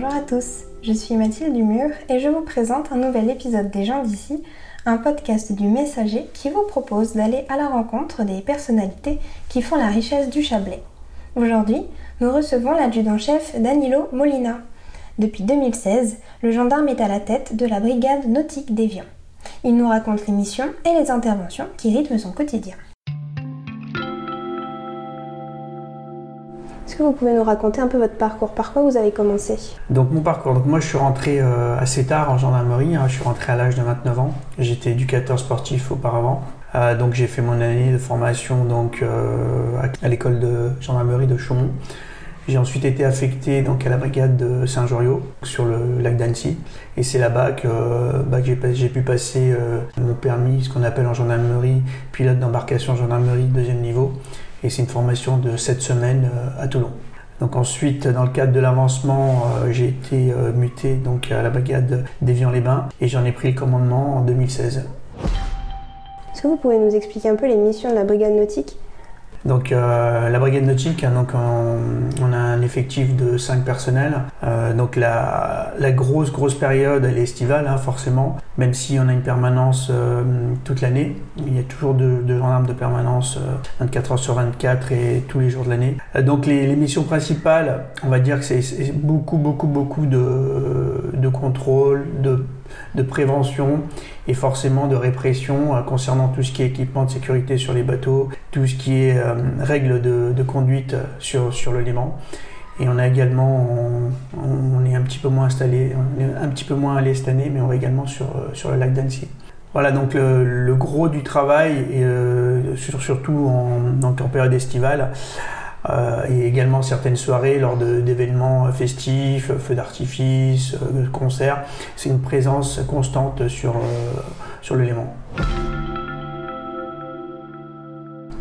Bonjour à tous, je suis Mathilde Dumur et je vous présente un nouvel épisode des gens d'ici, un podcast du Messager qui vous propose d'aller à la rencontre des personnalités qui font la richesse du Chablais. Aujourd'hui, nous recevons l'adjudant-chef Danilo Molina. Depuis 2016, le gendarme est à la tête de la brigade nautique d'Evian. Il nous raconte les missions et les interventions qui rythment son quotidien. Est-ce que vous pouvez nous raconter un peu votre parcours? Par quoi vous avez commencé? Donc mon parcours, moi je suis rentré euh, assez tard en gendarmerie, hein. je suis rentré à l'âge de 29 ans, j'étais éducateur sportif auparavant. Euh, donc j'ai fait mon année de formation donc, euh, à l'école de gendarmerie de Chaumont. J'ai ensuite été affecté donc, à la brigade de Saint-Joriot sur le lac d'Annecy. Et c'est là-bas que, bah, j'ai pu passer mon permis, ce qu'on appelle en gendarmerie, pilote d'embarcation gendarmerie deuxième niveau et c'est une formation de 7 semaines euh, à Toulon. Donc ensuite, dans le cadre de l'avancement, euh, j'ai été euh, muté donc à la brigade d'Évian-les-Bains et j'en ai pris le commandement en 2016. Est-ce que vous pouvez nous expliquer un peu les missions de la brigade nautique? Donc euh, la brigade nautique, hein, donc on, a un effectif de 5 personnels. Euh, donc la, grosse grosse période elle est estivale hein, forcément, même si on a une permanence euh, toute l'année. Il y a toujours de, gendarmes de permanence 24 heures sur 24 et tous les jours de l'année. donc les, missions principales, on va dire que c'est beaucoup beaucoup beaucoup de, de contrôle, de de prévention et forcément de répression euh, concernant tout ce qui est équipement de sécurité sur les bateaux, tout ce qui est euh, règles de, conduite sur, sur le Léman. Et on a également, on, est un petit peu moins installé, un petit peu moins allé cette année, mais on va également sur, euh, sur le lac d'Annecy. Voilà, donc le, gros du travail, surtout en, en, période estivale, euh, et également certaines soirées lors d'événements festifs, feux d'artifice, euh, concerts. C'est une présence constante sur, euh, sur.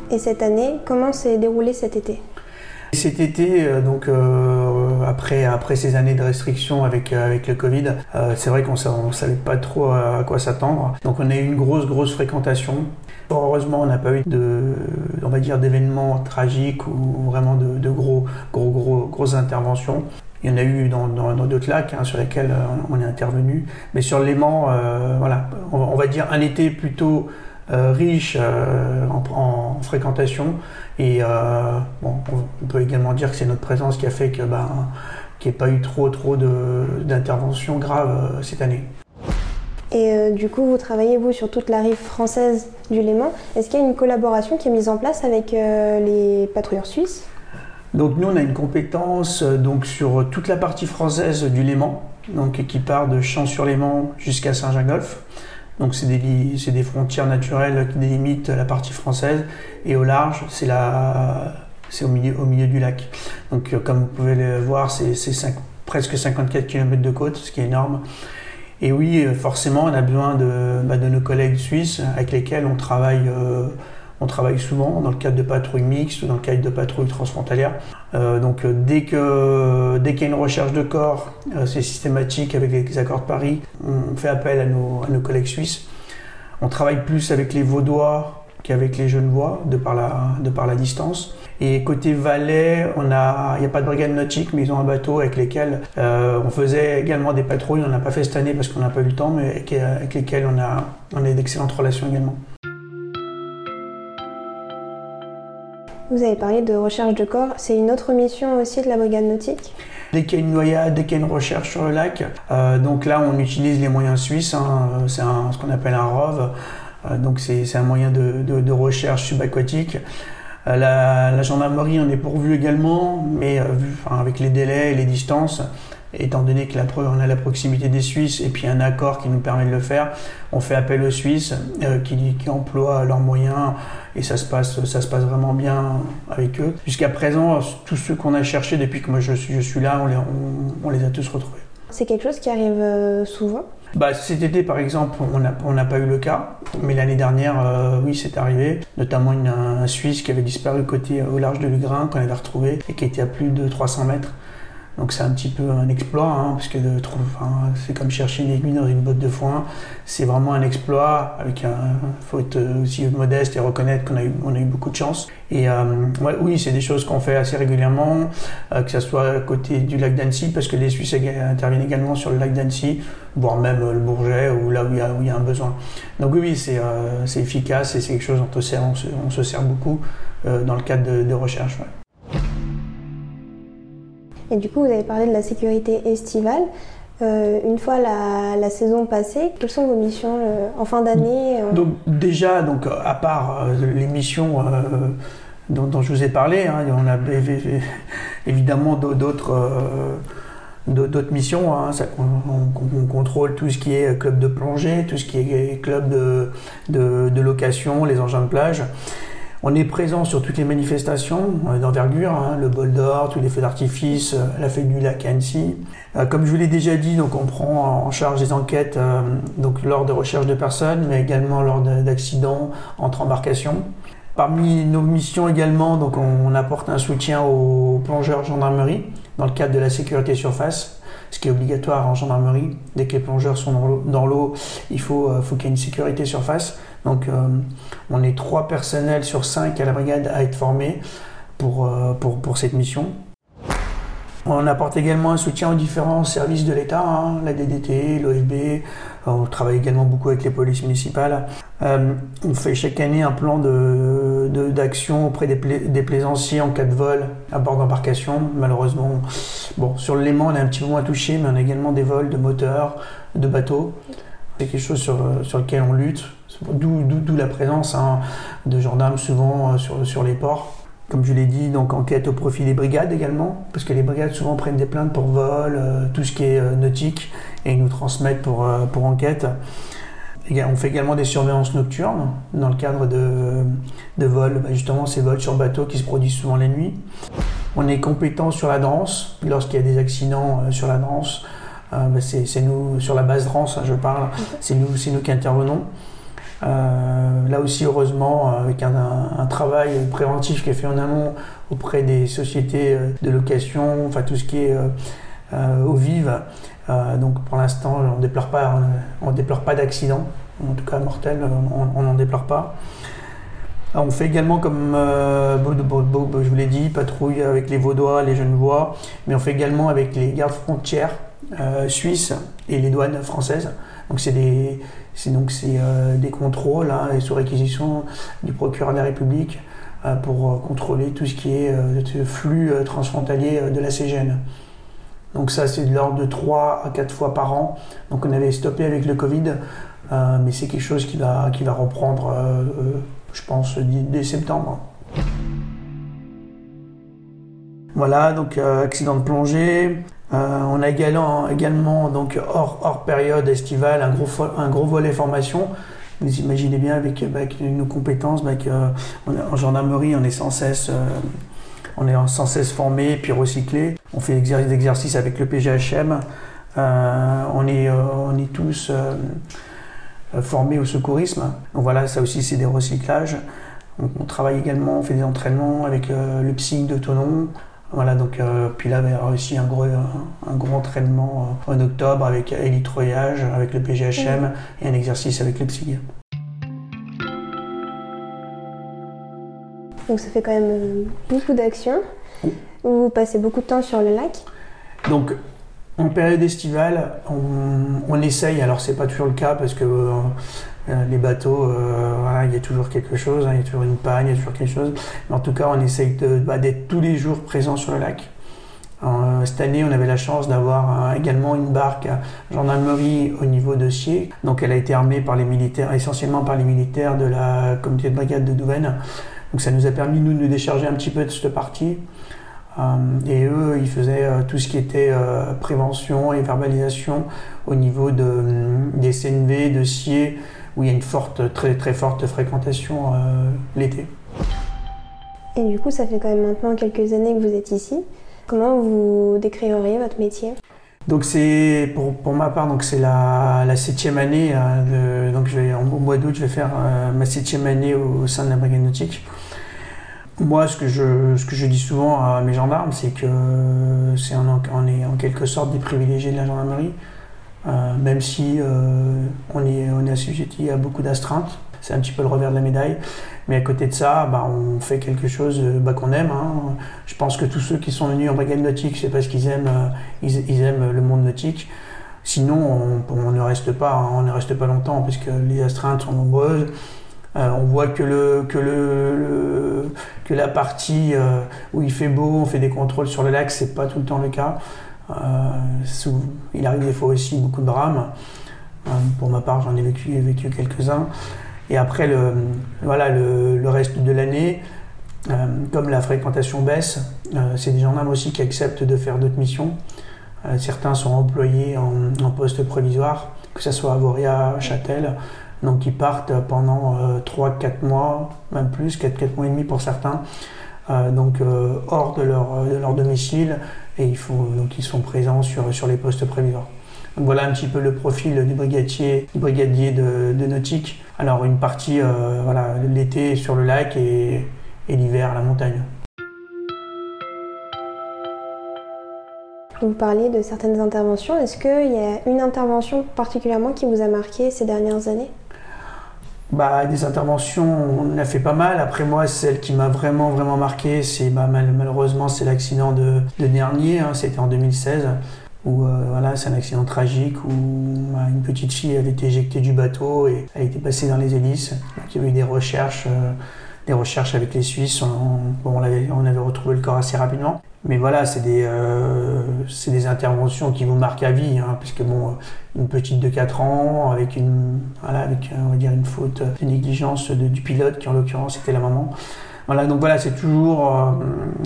Et cette année, comment s'est déroulé cet été? Cet été, donc après, après ces années de restrictions avec, avec le Covid, c'est vrai qu'on ne savait pas trop à quoi s'attendre. Donc on a eu une grosse, grosse fréquentation. Heureusement, on n'a pas eu de, on va dire, d'événements tragiques ou vraiment de, gros, gros, gros, grosses interventions. Il y en a eu dans d'autres lacs hein, sur lesquels euh, on est intervenu. Mais sur l'aimant, euh, voilà, on, va dire un été plutôt euh, riche en, fréquentation. Et on peut également dire que c'est notre présence qui a fait que ben, qu'il n'y ait pas eu trop trop d'interventions graves cette année. Et euh, du coup, vous travaillez, vous, sur toute la rive française du Léman. Est-ce qu'il y a une collaboration qui est mise en place avec euh, les patrouilleurs suisses? Donc nous, on a une compétence euh, donc, sur toute la partie française du Léman, donc, qui part de Champs-sur-Léman jusqu'à Saint-Gingolf. Donc c'est des, des, frontières naturelles qui délimitent la partie française. Et au large, c'est au milieu, au milieu du lac. Donc comme vous pouvez le voir, c'est presque 54 km de côte, ce qui est énorme. Et oui, euh, forcément, on a besoin de, bah, de nos collègues suisses avec lesquels on travaille, euh, on travaille souvent dans le cadre de patrouilles mixtes ou dans le cadre de patrouilles transfrontalières. Euh, donc dès que dès qu'il y a une recherche de corps, c'est systématique avec les accords de Paris. On fait appel à nos, à nos collègues suisses. On travaille plus avec les Vaudois qu'avec les Genevois de par la, de par la distance. Et côté Valais, on a, il n'y a pas de brigade nautique, mais ils ont un bateau avec lesquels euh, on faisait également des patrouilles. On n'a pas fait cette année parce qu'on n'a pas eu le temps, mais avec, lesquels on a, on a d'excellentes relations également. Vous avez parlé de recherche de corps. C'est une autre mission aussi de la brigade nautique? Dès qu'il y a une noyade, dès qu'il y a une recherche sur le lac, euh, donc là on utilise les moyens suisses, hein. c'est ce qu'on appelle un ROV, euh, donc c'est un moyen de, recherche subaquatique. Euh, la, gendarmerie en est pourvue également, mais euh, avec les délais et les distances, étant donné que la preuve on a la proximité des Suisses et puis un accord qui nous permet de le faire, on fait appel aux Suisses euh, qui, emploient leurs moyens et ça se passe, ça se passe vraiment bien avec eux. Jusqu'à présent, tous ceux qu'on a cherchés depuis que moi je suis, je suis là, on les a tous retrouvés. C'est quelque chose qui arrive souvent? Bah, Cet été, par exemple, on n'a pas eu le cas, mais l'année dernière, euh, oui, c'est arrivé. Notamment une, un Suisse qui avait disparu côté euh, au large de Lugrin, qu'on avait retrouvé, et qui était à plus de 300 mètres. Donc c'est un petit peu un exploit, hein, parce que trouver, c'est comme chercher une aiguille dans une botte de foin. C'est vraiment un exploit. Avec un, faut être aussi modeste et reconnaître qu'on a eu, on a eu beaucoup de chance. Et euh, oui, c'est des choses qu'on fait assez régulièrement, euh, que ce soit à côté du lac d'Annecy, parce que les Suisses interviennent également sur le lac d'Annecy, voire même le Bourget, ou là où il y a, y a un besoin. Donc oui, c'est euh, efficace et c'est quelque chose dont on, sert, on, se, on se sert beaucoup dans le cadre de, de recherche. Et du coup, vous avez parlé de la sécurité estivale. Euh, une fois la, saison passée, quelles sont vos missions euh, en fin d'année euh? Donc déjà, donc à part les missions dont, je vous ai parlé, hein, on a évidemment d'autres d'autres missions. Hein, on, contrôle tout ce qui est club de plongée, tout ce qui est club de location, les engins de plage. On est présent sur toutes les manifestations euh, d'envergure, hein, le bol d'or, tous les feux d'artifice, euh, la fête du lac Annecy. Euh, comme je vous l'ai déjà dit, donc on prend en charge des enquêtes donc lors de recherches de personnes, mais également lors d'accidents entre embarcations. Parmi nos missions également, donc on, apporte un soutien aux plongeurs gendarmerie dans le cadre de la sécurité surface, ce qui est obligatoire en gendarmerie. Dès que les plongeurs sont dans l'eau, il faut, faut qu'il y ait une sécurité surface. Donc euh, on est trois personnels sur cinq à la brigade à être formés pour, euh, cette mission. On apporte également un soutien aux différents services de l'État, hein, la DDT, l'OFB. On travaille également beaucoup avec les polices municipales. Euh, on fait chaque année un plan d'action auprès des, plaisanciers en cas de vol à bord d'embarcation. Malheureusement, sur le Léman, on est un petit peu moins touché, mais on a également des vols de moteurs, de bateaux. C'est quelque chose sur, sur lequel on lutte. D'où la présence hein, de gendarmes souvent euh, sur, les ports. Comme je l'ai dit, donc enquête au profit des brigades également, parce que les brigades souvent prennent des plaintes pour vol, euh, tout ce qui est euh, nautique, et nous transmettent pour, enquête. on fait également des surveillances nocturnes dans le cadre de, de vols, bah, justement ces vols sur bateau qui se produisent souvent la nuit. On est compétent sur la danse, lorsqu'il y a des accidents sur la danse, bah, c'est nous, sur la base danse, hein, je parle, c'est nous, nous qui intervenons. Euh, là aussi, heureusement, avec un, travail préventif qui est fait en amont auprès des sociétés euh, de location, enfin tout ce qui est euh, au vive. donc pour l'instant, on ne déplore pas, on, déplore pas d'accident, en tout cas mortel, on n'en déplore pas. On fait également, comme je vous l'ai dit, patrouille avec les Vaudois, les Genevois, mais on fait également avec les gardes frontières suisses et les douanes françaises. Donc c'est des, donc euh, des contrôles hein, et sous réquisition du procureur de la République euh, pour euh, contrôler tout ce qui est flux transfrontalier de la CGN. Donc ça c'est de l'ordre de 3 à 4 fois par an. Donc on avait stoppé avec le Covid, mais c'est quelque chose va, qui va reprendre, je pense, dès septembre. Voilà, donc accident de plongée, euh, on a également, donc hors, période estivale un gros, un gros volet formation. Vous imaginez bien avec, nos compétences, avec, euh, en gendarmerie, on est sans cesse, euh, on est formé puis recyclé. On fait des exercices avec le PGHM. on, est, on est tous formés au secourisme. Donc voilà, ça aussi c'est des recyclages. On, travaille également, on fait des entraînements avec le psy de Tonon. Voilà, donc, euh, puis là, y aura aussi un gros, un, gros entraînement euh, en octobre avec élitroyage, avec le PGHM et un exercice avec le psy. Donc ça fait quand même euh, beaucoup d'actions. Vous passez beaucoup de temps sur le lac. Donc en période estivale, on, on essaye, alors c'est pas toujours le cas parce que les bateaux, euh, il y a toujours quelque chose, hein, il y a toujours une panne, il y a toujours quelque chose. En tout cas, on essaye bah, d'être tous les jours présents sur le lac. Euh, cette année, on avait la chance d'avoir également une barque gendarmerie au niveau de Sier. Donc, elle a été armée par les militaires, essentiellement par les militaires de la communauté de brigade de Douvaine. Donc, ça nous a permis, nous, de décharger un petit peu de cette partie. et eux, ils faisaient tout ce qui était prévention et verbalisation au niveau de, des CNV, de Sier, où il y a une forte, très, très forte fréquentation euh, l'été. Et du coup, ça fait quand même maintenant quelques années que vous êtes ici. Comment vous décririez votre métier? Donc c'est pour, pour, ma part donc c'est la, la, septième année euh, donc je vais, au mois d'août je vais faire euh, ma septième année au, sein de la brigade nautique. Moi, ce que, je, ce que je dis souvent à mes gendarmes, c'est que c'est on est en quelque sorte des privilégiés de la gendarmerie, même si on, est, on est assujetti à beaucoup d'astreintes. C'est un petit peu le revers de la médaille. Mais à côté de ça, bah, on fait quelque chose bah, qu'on aime. Hein. Je pense que tous ceux qui sont venus en brigade nautique, c'est parce qu'ils aiment, ils, aiment le monde nautique. Sinon, on, ne reste pas, hein. on ne reste pas longtemps puisque les astreintes sont nombreuses. Euh, on voit que, le, que, le, que la partie euh, où il fait beau, on fait des contrôles sur le lac, c'est pas tout le temps le cas. Euh, il arrive des fois aussi beaucoup de drames. pour ma part, j'en ai vécu, vécu quelques-uns. Et après, le, voilà, le, reste de l'année, comme la fréquentation baisse, c'est des gendarmes aussi qui acceptent de faire d'autres missions. Euh, certains sont employés en, poste provisoire, que ce soit à Voria, Châtel. Donc ils partent pendant 3-4 euh, mois, même plus, 4, mois et demi pour certains. Euh, donc hors de leur, domicile et ils sont présents sur, les postes. Donc voilà un petit peu le profil du brigadier, de, nautique. Alors une partie voilà, l'été sur le lac et, et l'hiver à la montagne. Vous parliez de certaines interventions. Est-ce qu'il y a une intervention particulièrement qui vous a marqué ces dernières années? Bah, des interventions, on a fait pas mal. Après moi, celle qui m'a vraiment vraiment marqué, c'est bah, malheureusement c'est l'accident de, dernier. Hein. C'était en 2016 où euh, voilà, c'est un accident tragique où bah, une petite fille avait été éjectée du bateau et a été passée dans les hélices. Donc, il y avait eu des recherches. Euh, des recherches avec les Suisses. On, avait, retrouvé le corps assez rapidement. Mais voilà, c'est des, euh, des interventions qui vous marquent à vie, hein, puisque bon, une petite de 4 ans, avec une, voilà, avec, on va dire une faute de négligence du pilote, qui en l'occurrence était la maman. Voilà, donc voilà, c'est toujours, euh,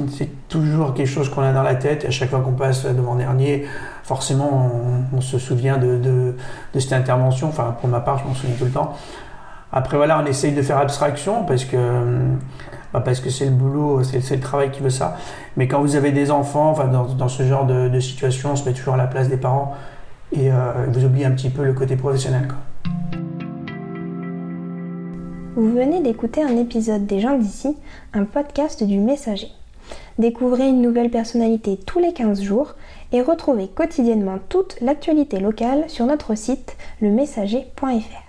c'est toujours quelque chose qu'on a dans la tête. Et à chaque fois qu'on passe devant dernier, forcément, on, se souvient de, de, de, cette intervention. Enfin, pour ma part, je m'en souviens tout le temps. Après, voilà, on essaye de faire abstraction parce que bah, parce que c'est le boulot, c'est le travail qui veut ça. Mais quand vous avez des enfants, dans, ce genre de, situation, on se met toujours à la place des parents et euh, vous oubliez un petit peu le côté professionnel. Vous venez d'écouter un épisode des gens d'ici, un podcast du Messager. Découvrez une nouvelle personnalité tous les 15 jours et retrouvez quotidiennement toute l'actualité locale sur notre site lemessager.fr.